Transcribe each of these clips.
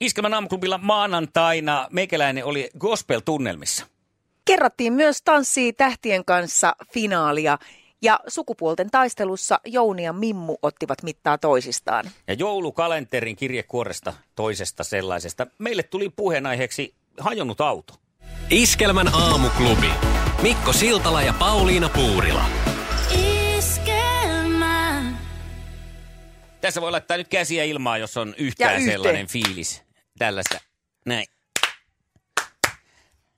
Iskelmän aamuklubilla maanantaina meikäläinen oli gospel-tunnelmissa. Kerrattiin myös Tanssii tähtien kanssa finaalia ja sukupuolten taistelussa Jouni ja Mimmu ottivat mittaa toisistaan. Ja joulukalenterin kirjekuoresta toisesta sellaisesta meille tuli puheenaiheeksi hajonnut auto. Iskelmän aamuklubi. Mikko Siltala ja Pauliina Puurila. Iskelmä. Tässä voi laittaa nyt käsiä ilmaa, jos on yhtään sellainen fiilis. Tällaista. Näin.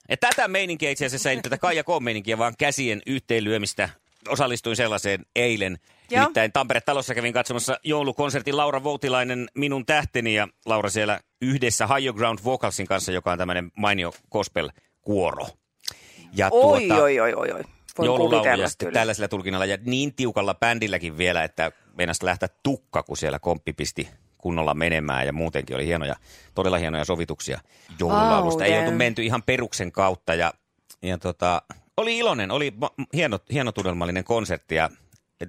Ja tätä meininkiä itse asiassa, ei tätä Kaija K-meininkiä, vaan käsien yhteenlyömistä. Osallistuin sellaiseen eilen. Joo. Nimittäin Tampere-talossa kävin katsomassa joulukonsertin Laura Voutilainen Minun tähteni ja Laura siellä yhdessä Higher Ground Vocalsin kanssa, joka on tämmöinen mainio gospel-kuoro. Ja Oi, oi, oi, oi, oi. Voin joululauluja sitten tällaisella tulkinnalla ja niin tiukalla bändilläkin vielä, että meinasi lähteä tukka, kun siellä komppi pisti kunnolla menemään ja muutenkin oli hienoja, todella hienoja sovituksia joululaulusta. Ei Wow, oltu damn. menty ihan peruksen kautta ja, ja tota, oli iloinen, oli hieno, hieno tunnelmallinen konsertti ja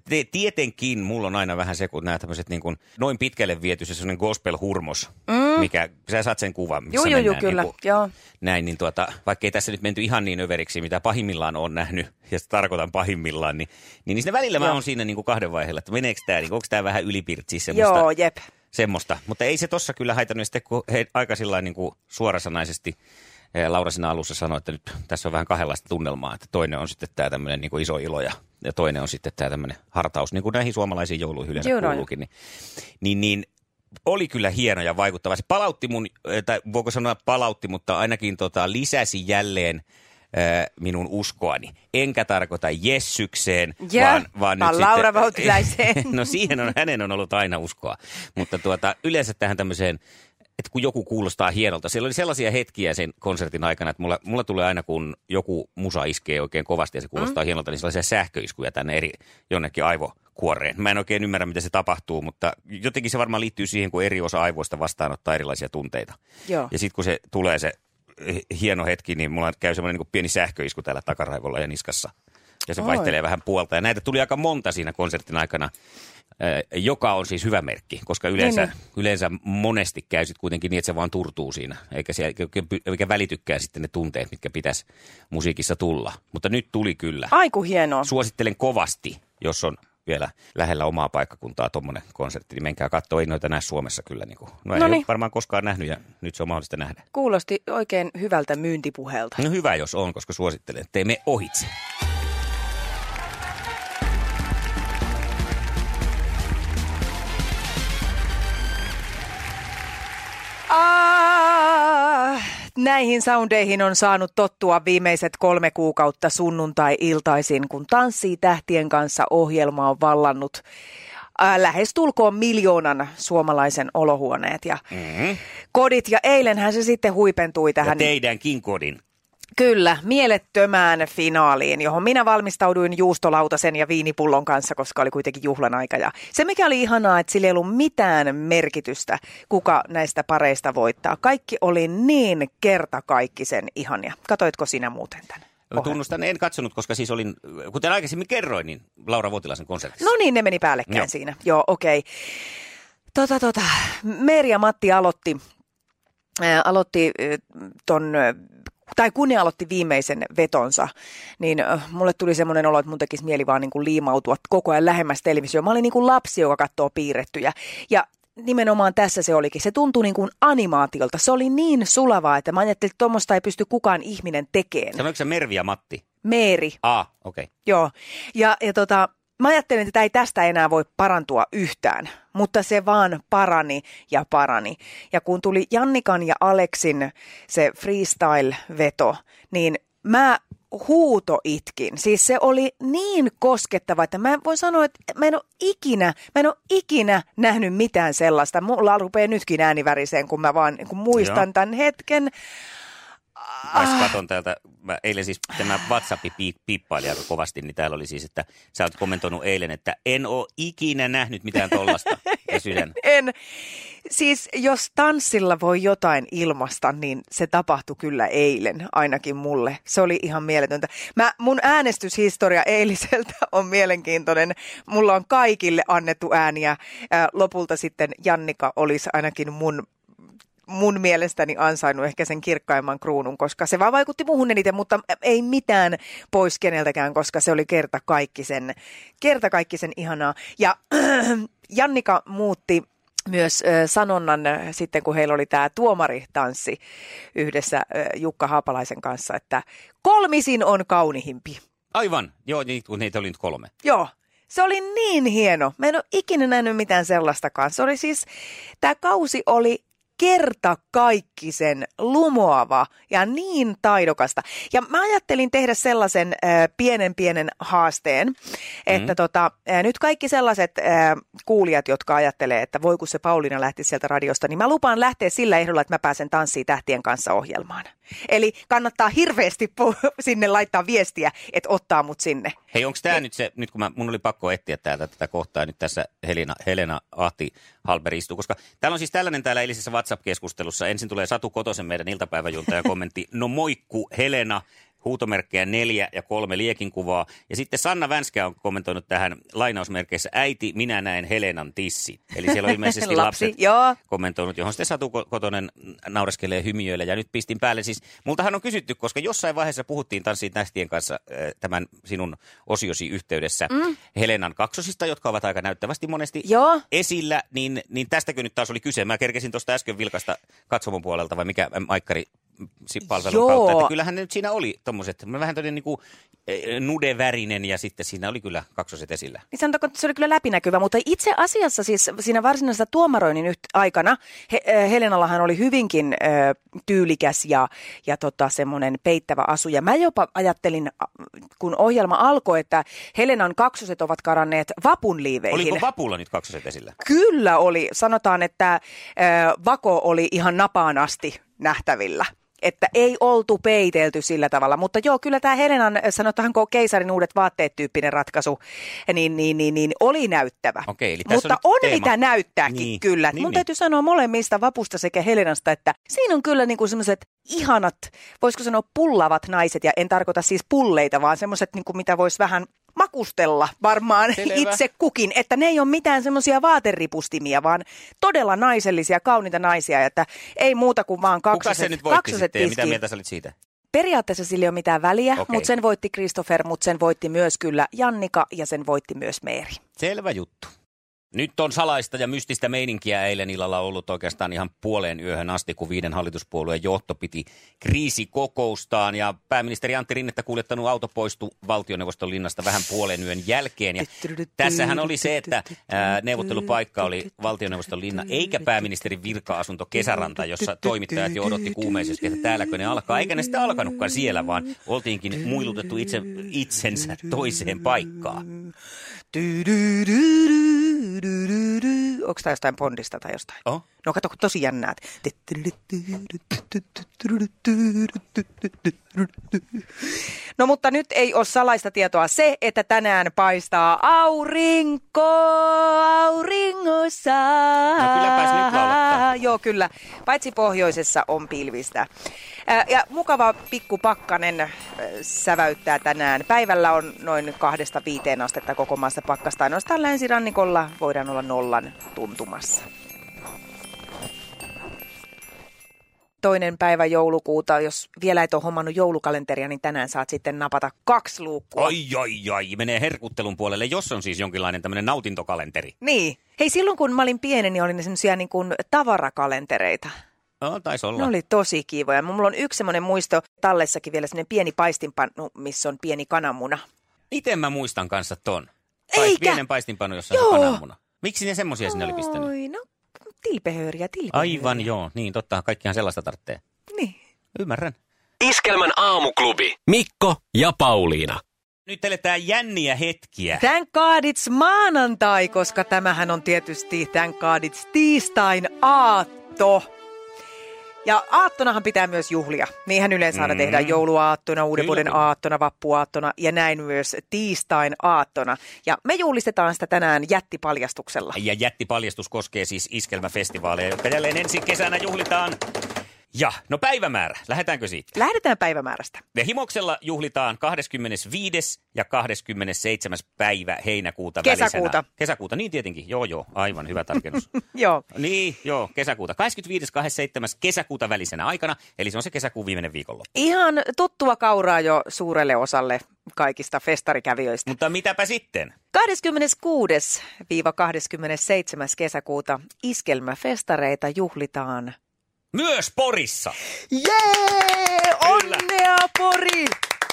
te- Tietenkin mulla on aina vähän se, kun nämä tämmöiset niin kuin noin pitkälle viety se sellainen gospel-hurmos, mm. mikä, sä saat sen kuvan, missä Joo, joo, joo, mennään kyllä. niin kuin Joo. näin, niin tuota, vaikka ei tässä nyt menty ihan niin överiksi, mitä pahimmillaan on nähnyt, ja sitä tarkoitan pahimmillaan, niin, niin, niin välillä mä Joo. oon siinä niin kuin kahden vaiheella, että meneekö tämä, niin onko tämä vähän ylipirtsiä semmoista, Joo, jep. Semmoista. Mutta ei se tossa kyllä haitannut, sitten kun he aika sillä niin kuin suorasanaisesti eh, Laura siinä alussa sanoi, että nyt tässä on vähän kahdenlaista tunnelmaa, että toinen on sitten tämä tämmöinen niin iso ilo ja, ja toinen on sitten tämä tämmöinen hartaus, niin kuin näihin suomalaisiin jouluihin yleensä Joo, kuuluukin. Niin, niin, niin oli kyllä hieno ja vaikuttava. Se palautti mun, eh, tai voiko sanoa palautti, mutta ainakin tota, lisäsi jälleen äh, minun uskoani. Enkä tarkoita Jessykseen, Ja, vaan, vaan vaan nyt Laura sitten, no siihen on, hänen on ollut aina uskoa. Mutta tuota, yleensä tähän tämmöiseen, että kun joku kuulostaa hienolta. Siellä oli sellaisia hetkiä sen konsertin aikana, että mulla, mulla tulee aina, kun joku musa iskee oikein kovasti ja se kuulostaa mm. hienolta, niin sellaisia sähköiskuja tänne eri, jonnekin aivokuoreen. Mä en oikein ymmärrä, miten se tapahtuu, mutta jotenkin se varmaan liittyy siihen, kun eri osa aivoista vastaanottaa erilaisia tunteita. Joo. Ja sitten kun se tulee se hieno hetki, niin mulla käy semmoinen niin pieni sähköisku täällä takaraivolla ja niskassa. Ja se Oi. vaihtelee vähän puolta. Ja näitä tuli aika monta siinä konsertin aikana, joka on siis hyvä merkki, koska yleensä, Niin, yleensä monesti käy sit kuitenkin niin, että se vaan turtuu siinä, eikä, se, eikä, eikä välitykään sitten ne tunteet, mitkä pitäisi musiikissa tulla. Mutta nyt tuli kyllä. Aiku hienoa. Suosittelen kovasti, jos on vielä lähellä omaa paikkakuntaa tuommoinen konsertti, niin menkää katsoa. Ei noita näe Suomessa kyllä. Niin kuin. No ei Noniin. ole varmaan koskaan nähnyt ja nyt se on mahdollista nähdä. Kuulosti oikein hyvältä myyntipuheelta. No hyvä, jos on, koska suosittelen, että ei mene ohitse. Näihin soundeihin on saanut tottua viimeiset kolme kuukautta sunnuntai-iltaisin, kun Tanssii tähtien kanssa ohjelma on vallannut äh, lähestulkoon miljoonan suomalaisen olohuoneet ja Mm-hmm. kodit. Ja eilenhän se sitten huipentui Ja tähän teidänkin kodin. Kyllä, mielettömään finaaliin, johon minä valmistauduin juustolautasen ja viinipullon kanssa, koska oli kuitenkin juhlan aika. Ja se mikä oli ihanaa, että sillä ei ollut mitään merkitystä, kuka näistä pareista voittaa. Kaikki oli niin kertakaikkisen ihania. Katoitko sinä muuten tänne? Mä Tunnustan, en katsonut, koska siis olin, kuten aikaisemmin kerroin, niin Laura Voutilaisen konsertissa. No niin, ne meni päällekkäin Joo. siinä. Joo, okei. Okay. Tota, tota, Meeri ja Matti aloitti, ää, aloitti ää, ton, ää, tai kun ne aloitti viimeisen vetonsa, niin mulle tuli semmoinen olo, että mun tekisi mieli vaan niin kuin liimautua koko ajan lähemmäs televisioon. Mä olin niin kuin lapsi, joka katsoo piirrettyjä. Ja nimenomaan tässä se olikin. Se tuntui niin kuin animaatiolta. Se oli niin sulavaa, että mä ajattelin, että tuommoista ei pysty kukaan ihminen tekemään. Sanoiko se Mervi ja Matti? Meeri, Ah, okei. Okay. Joo, ja, ja tota, mä ajattelin, että ei tästä enää voi parantua yhtään, mutta se vaan parani ja parani. Ja kun tuli Jannikan ja Aleksin se freestyle-veto, niin mä huuto itkin. Siis se oli niin koskettava, että mä voin sanoa, että mä en ole ikinä, mä en ole ikinä nähnyt mitään sellaista. Mulla rupeaa nytkin ääni väriseen, kun mä vaan kun muistan Joo. tämän hetken. Mä katon täältä, mä eilen siis tämä WhatsApp piippaili aika kovasti, niin täällä oli siis, että sä oot kommentoinut eilen, että en oo ikinä nähnyt mitään tollasta. en. Siis jos tanssilla voi jotain ilmasta, niin se tapahtui kyllä eilen, ainakin mulle. Se oli ihan mieletöntä. Mä, mun äänestyshistoria eiliseltä on mielenkiintoinen. Mulla on kaikille annettu ääniä. Lopulta sitten Jannika olisi ainakin mun mun mielestäni ansainnut ehkä sen kirkkaimman kruunun, koska se vaan vaikutti muuhun eniten, mutta ei mitään pois keneltäkään, koska se oli kerta kaikki sen, kerta kaikki sen ihanaa. Ja Jannika muutti myös sanonnan sitten, kun heillä oli tämä tuomaritanssi yhdessä Jukka Haapalaisen kanssa, että kolmisin on kaunihimpi. Aivan, joo, niin, kun niitä oli nyt kolme. Joo, se oli niin hieno. Mä en ole ikinä nähnyt mitään sellaistakaan. Se oli siis, tämä kausi oli kertakaikkisen lumoava ja niin taidokasta. Ja mä ajattelin tehdä sellaisen äh, pienen pienen haasteen, että mm. tota, äh, nyt kaikki sellaiset äh, kuulijat, jotka ajattelee, että voi kun se Pauliina lähti sieltä radiosta, niin mä lupaan lähteä sillä ehdolla, että mä pääsen tanssiin tähtien kanssa ohjelmaan. Eli kannattaa hirveästi sinne laittaa viestiä, että ottaa mut sinne. Hei, onko tämä nyt se, nyt kun mä, mun oli pakko etsiä täältä tätä kohtaa, nyt tässä Helena, Helena Ahti Halber istuu, koska täällä on siis tällainen täällä eilisessä WhatsApp-keskustelussa. Ensin tulee Satu Kotosen meidän iltapäiväjuntajan kommentti. No moikku Helena, huutomerkkejä neljä ja kolme liekin kuvaa. Ja sitten Sanna Vänskä on kommentoinut tähän lainausmerkeissä, äiti, minä näen Helenan tissi. Eli siellä on ilmeisesti Lapsi, lapset joo. kommentoinut, johon sitten Satu Kotonen naureskelee hymiöillä. Ja nyt pistin päälle siis, multahan on kysytty, koska jossain vaiheessa puhuttiin tanssiin tähtien kanssa äh, tämän sinun osiosi yhteydessä mm. Helenan kaksosista, jotka ovat aika näyttävästi monesti joo. esillä. Niin, niin tästäkö nyt taas oli kyse? Mä kerkesin tuosta äsken vilkasta katsomon puolelta, vai mikä Maikkari palvelun Joo. kautta. Että kyllähän ne nyt siinä oli tommoset, vähän todella niin kuin e, nudevärinen ja sitten siinä oli kyllä kaksoset esillä. Niin sanotaanko, että se oli kyllä läpinäkyvä, mutta itse asiassa siis siinä varsinaisessa tuomaroinnin yht- aikana He- e, Helenallahan oli hyvinkin ö, tyylikäs ja, ja tota, semmoinen peittävä asu. Ja mä jopa ajattelin, kun ohjelma alkoi, että Helenan kaksoset ovat karanneet vapun liiveihin. Oliko vapulla nyt kaksoset esillä? Kyllä oli. Sanotaan, että ö, vako oli ihan napaan asti nähtävillä että ei oltu peitelty sillä tavalla. Mutta joo, kyllä tämä Helenan, sanotaanko keisarin uudet vaatteet tyyppinen ratkaisu, niin, niin, niin, niin oli näyttävä. Okei, eli Mutta on, on mitä näyttääkin niin. kyllä. Niin, Mun niin. täytyy sanoa molemmista vapusta sekä Helenasta, että siinä on kyllä niinku semmoiset ihanat, voisiko sanoa pullavat naiset, ja en tarkoita siis pulleita, vaan semmoiset, niinku, mitä voisi vähän makustella varmaan Selvä. itse kukin, että ne ei ole mitään semmoisia vaateripustimia, vaan todella naisellisia, kauniita naisia, että ei muuta kuin vaan kaksoset, Kuka se nyt voitti sitten mitä mieltä sä olit siitä? Periaatteessa sillä ei ole mitään väliä, okay. mutta sen voitti Christopher, mutta sen voitti myös kyllä Jannika ja sen voitti myös Meeri. Selvä juttu. Nyt on salaista ja mystistä meininkiä eilen illalla ollut oikeastaan ihan puoleen yöhön asti, kun viiden hallituspuolueen johto piti kriisikokoustaan. Ja pääministeri Antti Rinnettä kuljettanut auto poistui valtioneuvoston linnasta vähän puoleen yön jälkeen. Ja tässähän oli se, että neuvottelupaikka oli valtioneuvoston linna, eikä pääministerin virka-asunto Kesäranta, jossa toimittajat jo odotti kuumeisesti, että täälläkö ne alkaa. Eikä ne sitä alkanutkaan siellä, vaan oltiinkin muilutettu itse, itsensä toiseen paikkaan. Onko tämä jostain Bondista tai jostain? Oh. No kato, tosi jännää. No mutta nyt ei ole salaista tietoa se, että tänään paistaa aurinko auringossa. No kyllä nyt laulattaa. Joo, kyllä. Paitsi pohjoisessa on pilvistä. Ja mukava pikkupakkanen säväyttää tänään. Päivällä on noin kahdesta viiteen astetta koko maassa pakkasta. Ainoastaan länsirannikolla voidaan olla nollan tuntumassa. Toinen päivä joulukuuta. Jos vielä et ole hommannut joulukalenteria, niin tänään saat sitten napata kaksi luukkua. Ai, ai, ai. Menee herkuttelun puolelle, jos on siis jonkinlainen tämmöinen nautintokalenteri. Niin. Hei, silloin kun mä olin pieni, niin oli ne semmoisia niin kuin tavarakalentereita. No, taisi olla. Ne oli tosi kivoja. Mulla on yksi semmoinen muisto tallessakin vielä semmoinen pieni paistinpanu, missä on pieni kananmuna. Miten mä muistan kanssa ton? Eikä. Pienen paistinpanu, jossa on kananmuna. Miksi ne semmoisia sinne oli pistänyt? Oi, no tilpehööriä, tilpehööriä. Aivan joo, niin totta, kaikkihan sellaista tarvitsee. Niin. Ymmärrän. Iskelmän aamuklubi. Mikko ja Pauliina. Nyt eletään jänniä hetkiä. Thank God it's maanantai, koska tämähän on tietysti Thank God it's tiistain aatto. Ja aattonahan pitää myös juhlia. Niinhän yleensä aina Mm. tehdään jouluaattona, uuden vuoden kyllä. aattona, vappuaattona ja näin myös tiistain aattona. Ja me juhlistetaan sitä tänään jättipaljastuksella. Ja jättipaljastus koskee siis iskelmäfestivaaleja, jotka jälleen ensi kesänä juhlitaan. Ja, no päivämäärä, lähdetäänkö siitä? Lähdetään päivämäärästä. Me Himoksella juhlitaan 25. ja 27. päivä heinäkuuta Kesäkuuta. välisenä. Kesäkuuta, niin tietenkin. Joo, joo, aivan hyvä tarkennus. Joo. niin, joo, kesäkuuta. 25. 27. kesäkuuta välisenä aikana, eli se on se kesäkuun viimeinen viikonloppu. Ihan tuttua kauraa jo suurelle osalle kaikista festarikävijöistä. Mutta mitäpä sitten? 26-27. kesäkuuta iskelmäfestareita juhlitaan. Myös Porissa. Jee! Onnea Pori!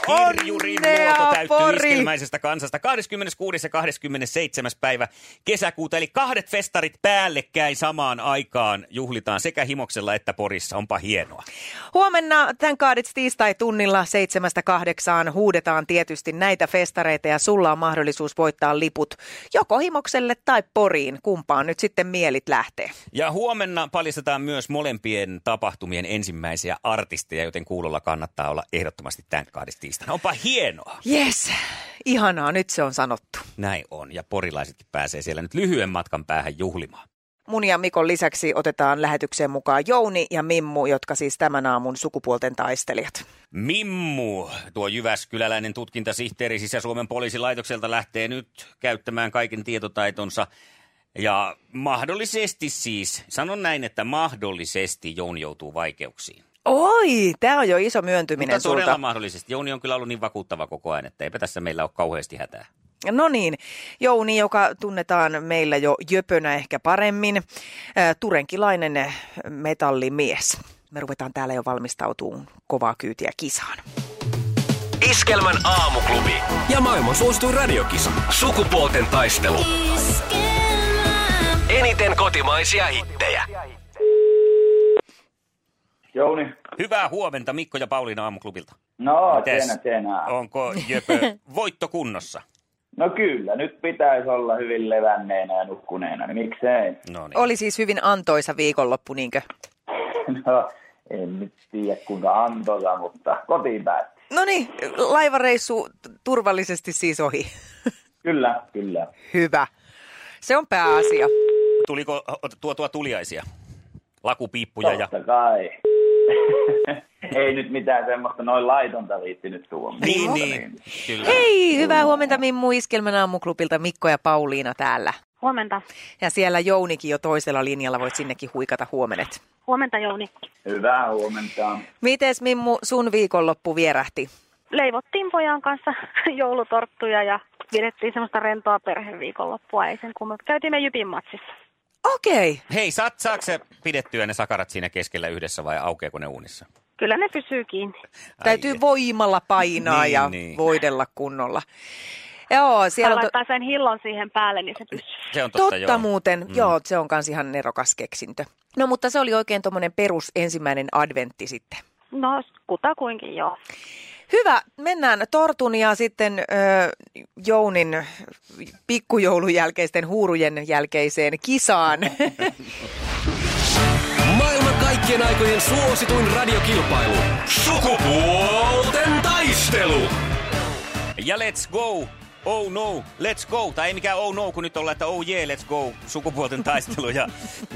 Kirjurin Onnea muoto täyttyy Pori! iskelmäisestä kansasta 26. ja 27. päivä kesäkuuta. Eli kahdet festarit päällekkäin samaan aikaan juhlitaan sekä Himoksella että Porissa. Onpa hienoa. Huomenna tämän kaadits tiistai tunnilla 7-8 huudetaan tietysti näitä festareita ja sulla on mahdollisuus voittaa liput joko Himokselle tai Poriin. Kumpaan nyt sitten mielit lähtee. Ja huomenna paljastetaan myös molempien tapahtumien ensimmäisiä artisteja, joten kuulolla kannattaa olla ehdottomasti tämän kahdesta tiistaina. Onpa hienoa. Yes, ihanaa, nyt se on sanottu. Näin on, ja porilaisetkin pääsee siellä nyt lyhyen matkan päähän juhlimaan. Mun ja Mikon lisäksi otetaan lähetykseen mukaan Jouni ja Mimmu, jotka siis tämän aamun sukupuolten taistelijat. Mimmu, tuo Jyväskyläläinen tutkintasihteeri Sisä-Suomen poliisilaitokselta lähtee nyt käyttämään kaiken tietotaitonsa. Ja mahdollisesti siis, sanon näin, että mahdollisesti Jouni joutuu vaikeuksiin. Oi, tämä on jo iso myöntyminen Mutta todella sulta. mahdollisesti. Jouni on kyllä ollut niin vakuuttava koko ajan, että eipä tässä meillä ole kauheasti hätää. No niin, Jouni, joka tunnetaan meillä jo jöpönä ehkä paremmin, turenkilainen metallimies. Me ruvetaan täällä jo valmistautumaan kovaa kyytiä kisaan. Iskelmän aamuklubi ja maailman suosituin radiokisa. Sukupuolten taistelu. Eniten kotimaisia hittejä. Jouni. Hyvää huomenta Mikko ja Pauliina aamuklubilta. No, Mites? tjena, tjena. Onko Jöpö voitto kunnossa? No kyllä, nyt pitäisi olla hyvin levänneenä ja nukkuneena, niin miksei? No niin. Oli siis hyvin antoisa viikonloppu, niinkö? No, en nyt tiedä kuinka antoisa, mutta kotiin päätti. No niin, laivareissu turvallisesti siis ohi. Kyllä, kyllä. Hyvä. Se on pääasia. Tuliko tuotua tuliaisia? Lakupiippuja ja... Totta kai. Ei nyt mitään semmoista noin laitonta viittinyt tuoda. Niin, Mutta niin, kyllä. Hei, hyvää huomenta Mimmu Iskelmän aamuklubilta Mikko ja Pauliina täällä. Huomenta. Ja siellä Jounikin jo toisella linjalla, voit sinnekin huikata huomenet. Huomenta Jouni. Hyvää huomenta. Mites Mimmu sun viikonloppu vierähti? Leivottiin pojan kanssa joulutorttuja ja pidettiin semmoista rentoa perheviikonloppua. Ei sen kummemmin. Käytiin me Jypin matsissa. Okei. Okay. Hei, saat, saako se pidettyä ne sakarat siinä keskellä yhdessä vai aukeako ne uunissa? Kyllä ne pysyy kiinni. Täytyy Ai, voimalla painaa Niin, ja niin. voidella kunnolla. Joo, siellä on to- laittaa sen hillon siihen päälle, niin se pysyy. Se on totta, totta joo. muuten. Mm. Joo, se on kans ihan nerokas keksintö. No mutta se oli oikein tuommoinen perus ensimmäinen adventti sitten. No, kutakuinkin joo. Hyvä, mennään Tortun ja sitten ö, Jounin pikkujoulun jälkeisten huurujen jälkeiseen kisaan. Maailman kaikkien aikojen suosituin radiokilpailu. Sukupuolten taistelu. Ja let's go! Oh no, let's go. Tai ei mikään oh no, kun nyt ollaan, että oh yeah, let's go. Sukupuolten taistelu. Ja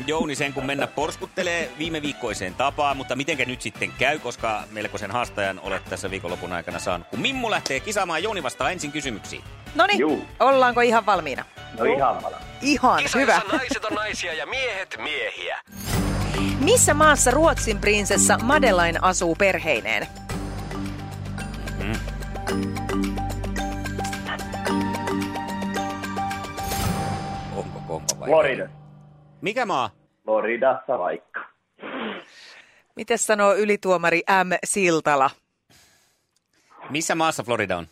Jouni sen kun mennä porskuttelee viime viikkoiseen tapaan, mutta mitenkä nyt sitten käy, koska melkoisen haastajan olet tässä viikonlopun aikana saanut. Kun Mimmu lähtee kisaamaan, Jouni vastaa ensin kysymyksiin. No niin, Juu. ollaanko ihan valmiina? No ihan valmis. Ihan, hyvä. Kisassa naiset on naisia ja miehet miehiä. Missä maassa Ruotsin prinsessa Madeleine asuu perheineen? Komma vai? Florida. Mikä maa? Floridassa vaikka. Miten sanoo ylituomari M. Siltala? Missä maassa Florida on?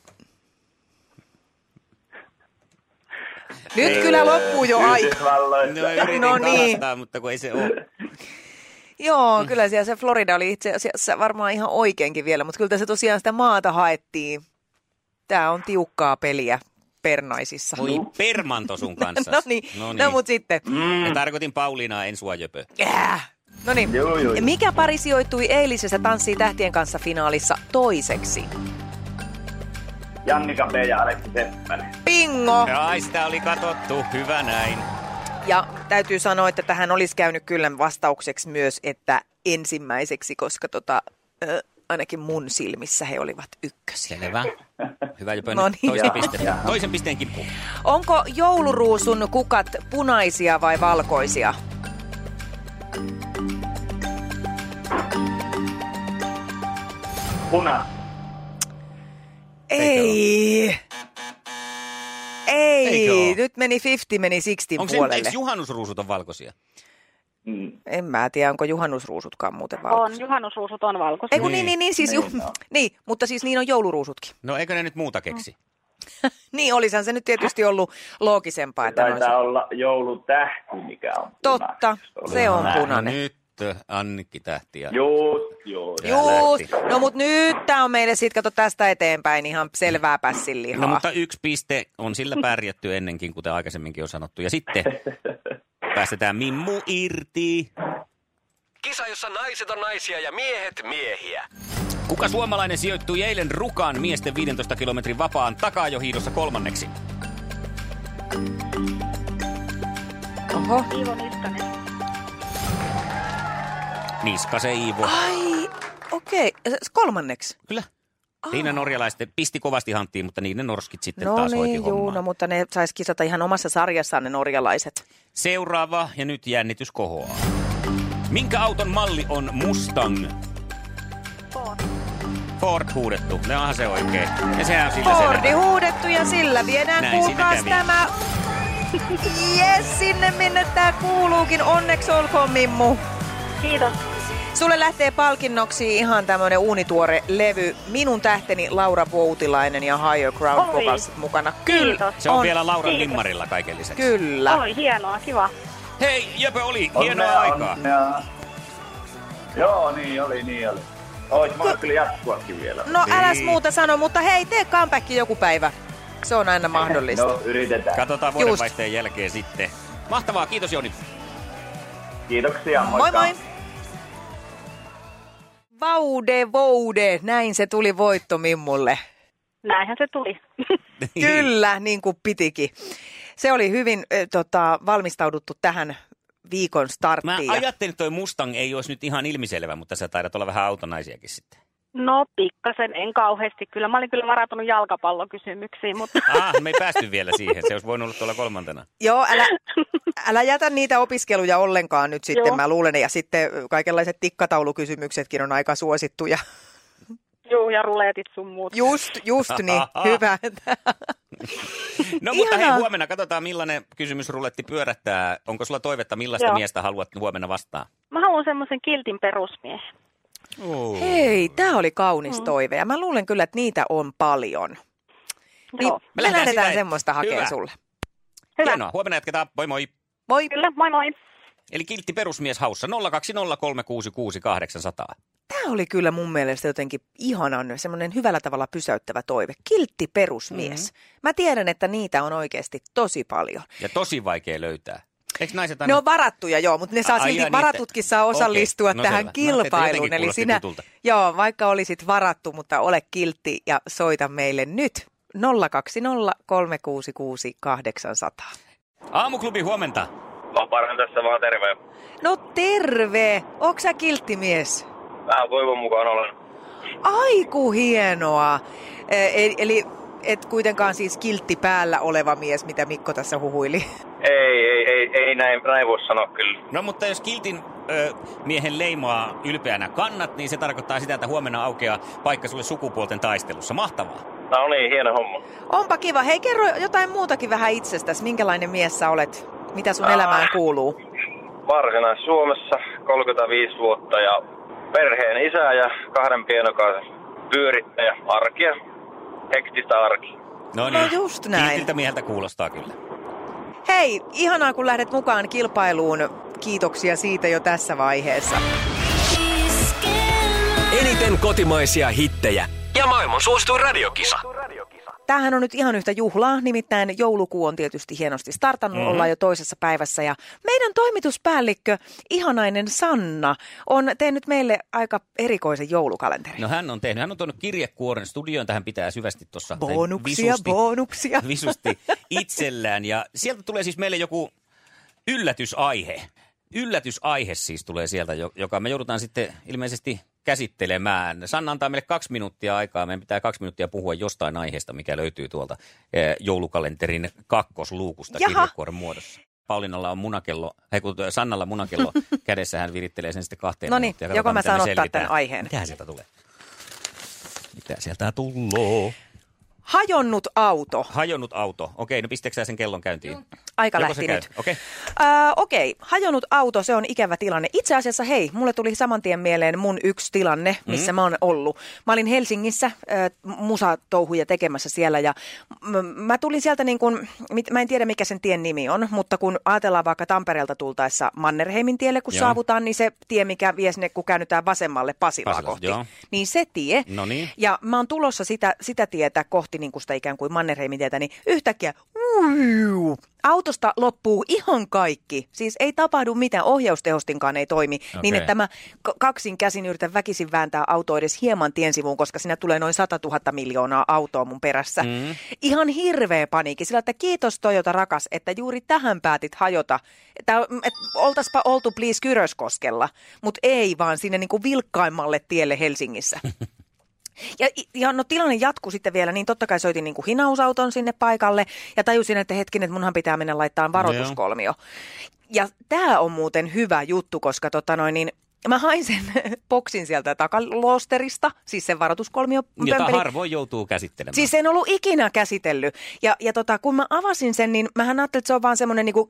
Nyt kyllä loppuu jo aika. No, No niin. kalastaa, mutta kun ei se ole. Joo, kyllä siellä se Florida oli itse asiassa varmaan ihan oikeinkin vielä, mutta kyllä se tosiaan sitä maata haettiin. Tämä on tiukkaa peliä pernaisissa. Voi permanto sun kanssa. No niin, no, no mutta sitten. Ja tarkoitin Pauliinaa, en sua jöpö. Äh. No niin. Joo, joo. Mikä pari sijoittui eilisessä Tanssii tähtien kanssa finaalissa toiseksi? Jannika B. ja Aleksi Seppänen. Bingo! Ai, sitä oli katsottu. Hyvä näin. Ja täytyy sanoa, että tähän olisi käynyt kyllä vastaukseksi myös, että ensimmäiseksi, koska tota, ainakin mun silmissä he olivat ykkösiä. Selvä. Hyvä Jöpö, No niin. toisen, pisteen, toisen pisteen kimppu. Onko jouluruusun kukat punaisia vai valkoisia? Puna. Ei. Ei. Nyt meni 50, meni 60 Onko se, puolelle. eikö juhannusruusut on valkoisia? Mm. En mä tiedä, onko juhannusruusutkaan muuten valkoisia. On, juhannusruusut on valkoisia. Ei kun niin, niin, niin, siis ju- Niin, no. niin, mutta siis niin on jouluruusutkin. No eikö ne nyt muuta keksi? Niin, olisihan se nyt tietysti ollut loogisempaa, että ne Taitaa olisi... olla joulutähti, mikä on Totta, punainen. se on Näin. punainen. No nyt Annikki Tähti ja... Just, joo. Juus, lähti. no mut nyt tää on meille sit, kato tästä eteenpäin ihan selvää pässinlihaa. No mutta yksi piste on sillä pärjätty ennenkin, kuten aikaisemminkin on sanottu. Ja sitten päästetään Mimmu irti. Kisa, jossa naiset on naisia ja miehet miehiä. Kuka suomalainen sijoittui eilen Rukaan miesten 15 kilometrin vapaan takaajohiidossa kolmanneksi? Oho. Iivo Niskanen. Niskase Iivo. Ai, okei. Okay. Kolmanneksi. Kyllä. Siinä norjalaiset pisti kovasti hanttiin, mutta niin ne norskit sitten No taas hoiti niin, juu, hommaa. no mutta ne sais kisata ihan omassa sarjassaan ne norjalaiset. Seuraava ja nyt jännitys kohoaa. Minkä auton malli on Mustang? Ford. Ford huudettu. Ne onhan se oikein. Ja sehän on sillä Fordi selvä. huudettu ja sillä viedään Näin kuulkaas tämä. Jes, sinne minne tää kuuluukin. Onneksi olkoon, Mimmu. Kiitos. Sulle lähtee palkinnoksi ihan tämmönen uunituore levy. Minun tähteni Laura Voutilainen ja Higher Oi. Vocals mukana. Kiitos. Se on, On. vielä Lauran Kiitos. limmarilla kaiken lisäksi. Kyllä. Oi, hienoa, kiva. Hei, Jöpö oli. Onnea, Hienoa aikaa. onnea. Joo, niin oli, niin oli. Ois voinut kyllä jatkuakin vielä. No Niin. äläs muuta sano, mutta hei, tee comeback joku päivä. Se on aina mahdollista. No, yritetään. Katsotaan vuodenvaihteen jälkeen sitten. Mahtavaa, kiitos Joni. Kiitoksia, Moi moikka. moi! Vaude, voude, näin se tuli voitto Mimmulle. Näinhän se tuli. Kyllä, niin kuin pitikin. Se oli hyvin äh, tota, valmistauduttu tähän viikon Mä starttiin. ja- ajattelin, että toi Mustang ei olisi nyt ihan ilmiselvä, mutta sä taidat olla vähän autonaisiakin sitten. No pikkasen, en kauheasti kyllä. Mä olin kyllä varautunut jalkapallokysymyksiin, mutta Ah, me ei päästy vielä siihen. Se olisi voinut olla tuolla kolmantena. Joo, älä, älä jätä niitä opiskeluja ollenkaan nyt sitten, Joo. mä luulen. Ja sitten kaikenlaiset tikkataulukysymyksetkin on aika suosittuja. juu, ja ruleetit sun muut. Just, just niin, hyvä. No mutta hei, Ihanaa. huomenna katsotaan millainen kysymysruletti pyörättää. Onko sulla toivetta, millaista Joo. miestä haluat huomenna vastaan? Mä haluan semmoisen kiltin perusmiehen. Hei, tämä oli kaunis toive ja mä luulen kyllä, että niitä on paljon. Niin Joo. me, Me lähdetään sitä- semmoista hakemaan sulle. Hyvä. Hienoa, huomenna jatketaan. Moi moi. Moi! Kyllä, moi moi. Eli kiltti perusmies haussa 020366800. Tämä oli kyllä mun mielestä jotenkin ihanan, semmoinen hyvällä tavalla pysäyttävä toive. Kiltti perusmies. Mm-hmm. Mä tiedän, että niitä on oikeasti tosi paljon. Ja tosi vaikea löytää. Eikö naiset aina... Ne on varattuja, joo, mutta ne saa Ai, silti, niitä- varatutkin saa osallistua Okei, no tähän selvä. No, kilpailuun. Eli sinä, tutulta. joo, vaikka olisit varattu, mutta ole kiltti ja soita meille nyt 020 366 800. Aamuklubi, huomenta. Vaparan tässä vaan terve. No terve! Onko sä kilttimies? Vähän toivon mukaan olen. Aiku hienoa. E- Eli et kuitenkaan siis kiltti päällä oleva mies, mitä Mikko tässä huhuili. Ei, ei, ei, ei näin, näin voi sanoa kyllä. No mutta jos kiltin ö, miehen leimaa ylpeänä kannat, niin se tarkoittaa sitä, että huomenna aukeaa paikka sulle sukupuolten taistelussa. Mahtavaa. No niin, hieno homma. Onpa kiva. Hei, kerro jotain muutakin vähän itsestäsi. Minkälainen mies sä olet? Mitä sun Ah. elämään kuuluu? Varsinais-Suomessa 35 vuotta ja perheen isä ja kahden pienokaisen pyörittäjä. Arkia. Hektistä arki. No, No just näin. Kiltiltä mieheltä kuulostaa kyllä. Hei, ihanaa kun lähdet mukaan kilpailuun. Kiitoksia siitä jo tässä vaiheessa. Eniten kotimaisia hittejä ja maailman suosituin radiokisa. Tämähän on nyt ihan yhtä juhlaa, nimittäin joulukuu on tietysti hienosti startannut, mm-hmm. ollaan jo toisessa päivässä ja meidän toimituspäällikkö, ihanainen Sanna, on tehnyt meille aika erikoisen joulukalenterin. No hän on tehnyt, hän on tuonut kirjekuoren studioon, tähän pitää syvästi tuossa. Bonuksia, visusti, bonuksia. Visusti itsellään ja sieltä tulee siis meille joku yllätysaihe. Yllätysaihe siis tulee sieltä, jo- joka me joudutaan sitten ilmeisesti käsittelemään. Sanna antaa meille kaksi minuuttia aikaa. Meidän pitää kaksi minuuttia puhua jostain aiheesta, mikä löytyy tuolta eh, joulukalenterin kakkosluukusta Jaha. kirjekuoren muodossa. Paulinalla on munakello, hei kun Sannalla munakello kädessä, hän virittelee sen sitten kahteen minuuttiin. Ja joko mä saan ottaa tämän aiheen? Mitä sieltä tulee? Mitä sieltä tulloo? Hajonnut auto. Hajonnut auto. Okei, no pisteekö sä sen kellon käyntiin? Aika Joko lähti nyt. Okei. Äh, Okei, hajonnut auto, se on ikävä tilanne. Itse asiassa hei, mulle tuli saman tien mieleen mun yksi tilanne, missä mm. mä oon ollut. Mä olin Helsingissä äh, musatouhuja tekemässä siellä ja m- mä tulin sieltä niin kuin, mit- mä en tiedä mikä sen tien nimi on, mutta kun ajatellaan vaikka Tampereelta tultaessa Mannerheimin tielle, kun Joo. saavutaan, niin se tie, mikä vie sinne, kun käännytään vasemmalle Pasilaa Pasilasta, kohti, joo. niin se tie. No niin. Ja mä oon tulossa sitä, sitä tietä kohti niin kuin sitä ikään kuin Mannerheimin tietä, niin yhtäkkiä uiu, autosta loppuu ihan kaikki. Siis ei tapahdu mitään, ohjaustehostinkaan ei toimi. Okay. Niin, että mä kaksin käsin yritän väkisin vääntää auto edes hieman tien sivuun, koska siinä tulee noin 100 000 miljoonaa autoa mun perässä. Mm. Ihan hirveä paniikki. Sillä, että kiitos Toyota rakas, että juuri tähän päätit hajota. Että, et, oltaspa oltu please Kyröskoskella, mutta ei vaan sinne niin kuin vilkkaimmalle tielle Helsingissä. Ja, ja no tilanne jatkuu sitten vielä, niin totta kai soitin niin kuin hinausauton sinne paikalle ja tajusin, että hetken, että munhan pitää mennä laittaa varoituskolmio. Ja tämä on muuten hyvä juttu, koska tota noin, niin mä hain sen boksin sieltä takaloosterista, siis sen varoituskolmio. Jota pömpeli. harvoin joutuu käsittelemään. Siis en ollut ikinä käsitellyt. Ja, ja tota, kun mä avasin sen, niin mähän ajattelin, että se on vaan semmoinen niinku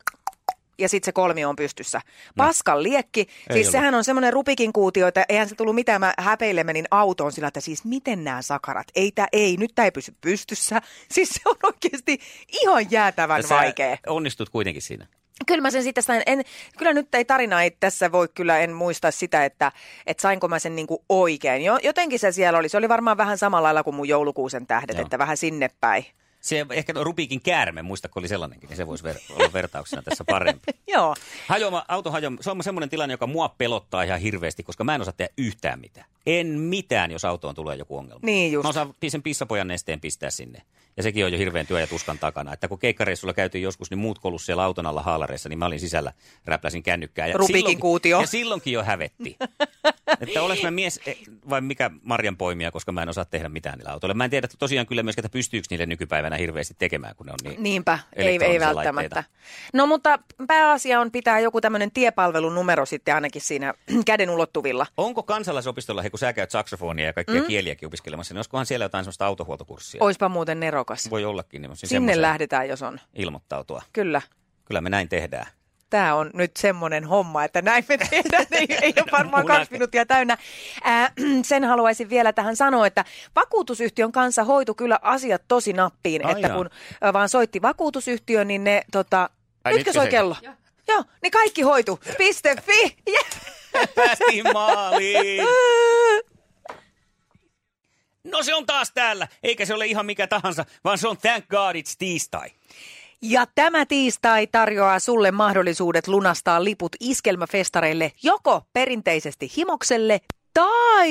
ja sitten se kolmio on pystyssä. Paskan liekki, siis ollut. sehän on semmoinen rupikin kuutio, että eihän se tullut mitään, mä häpeille menin autoon sillä, että siis miten nämä sakarat, ei tää, ei, nyt tämä ei pysy pystyssä. Siis se on oikeasti ihan jäätävän Sä vaikea. onnistut kuitenkin siinä. Kyllä mä sen sitten sain, en, kyllä nyt ei tarina ei tässä voi kyllä, en muista sitä, että, että sainko mä sen niinku oikein. Jo, jotenkin se siellä oli, se oli varmaan vähän samalla lailla kuin mun joulukuusen tähdet, Joo. että vähän sinne päin. Se ehkä tuo Rubikin käärme, muistako oli sellainenkin, niin se voisi ver- olla vertauksena tässä parempi. Joo. Hajoma, auto hajoma, se on semmoinen tilanne, joka mua pelottaa ihan hirveästi, koska mä en osaa tehdä yhtään mitään. En mitään, jos autoon tulee joku ongelma. Niin just. Mä osaan sen pissapojan nesteen pistää sinne. Ja sekin on jo hirveän työ ja tuskan takana. Että kun keikkareissulla käytiin joskus, niin muut kolus siellä auton alla haalareissa, niin mä olin sisällä, räpläsin kännykkää. Ja Rubikin silloinkin- kuutio. Ja silloinkin jo hävetti. että oleks mä mies eh, vai mikä marjan poimija, koska mä en osaa tehdä mitään niillä autoilla. Mä en tiedä että tosiaan kyllä myöskään, että pystyykö niille nykypäivänä hirveästi tekemään, kun ne on niin Niinpä, ei, ei välttämättä. laitteita. No mutta pääasia on pitää joku tämmöinen tiepalvelunumero sitten ainakin siinä käden ulottuvilla. Onko kansalaisopistolla, kun sä käyt saksofonia ja kaikkia mm. kieliäkin opiskelemassa, niin olisikohan siellä jotain sellaista autohuoltokurssia? Oispa muuten nerokas. Voi ollakin, niin Sinne lähdetään, jos on. ilmoittautua. Kyllä. Kyllä me näin tehdään. Tämä on nyt semmoinen homma, että näin me tehdään. Ei, ei ole varmaan kaksi minuuttia täynnä. Ää, sen haluaisin vielä tähän sanoa, että vakuutusyhtiön kanssa hoitu kyllä asiat tosi nappiin. Ai että jaa. kun vaan soitti vakuutusyhtiö, niin ne tota... Ai, nytkö nytkö soi se- kello? Joo. Joo, niin kaikki hoitu. Piste fi. Yeah. Päästiin maaliin! No se on taas täällä, eikä se ole ihan mikä tahansa, vaan se on thank god it's tiistai. Ja tämä tiistai tarjoaa sulle mahdollisuudet lunastaa liput iskelmäfestareille joko perinteisesti Himokselle tai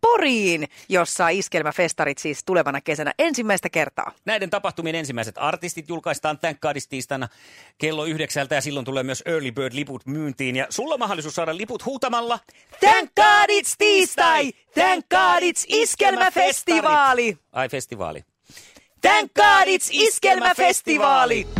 Poriin, jossa iskelmäfestarit siis tulevana kesänä ensimmäistä kertaa. Näiden tapahtumien ensimmäiset artistit julkaistaan It's tiistaina kello yhdeksältä ja silloin tulee myös Early Bird liput myyntiin. Ja sulla on mahdollisuus saada liput huutamalla Thank God it's tiistai! Thank God it's iskelmäfestivaali! Ai festivaali. Thank God it's iskelmäfestivaali!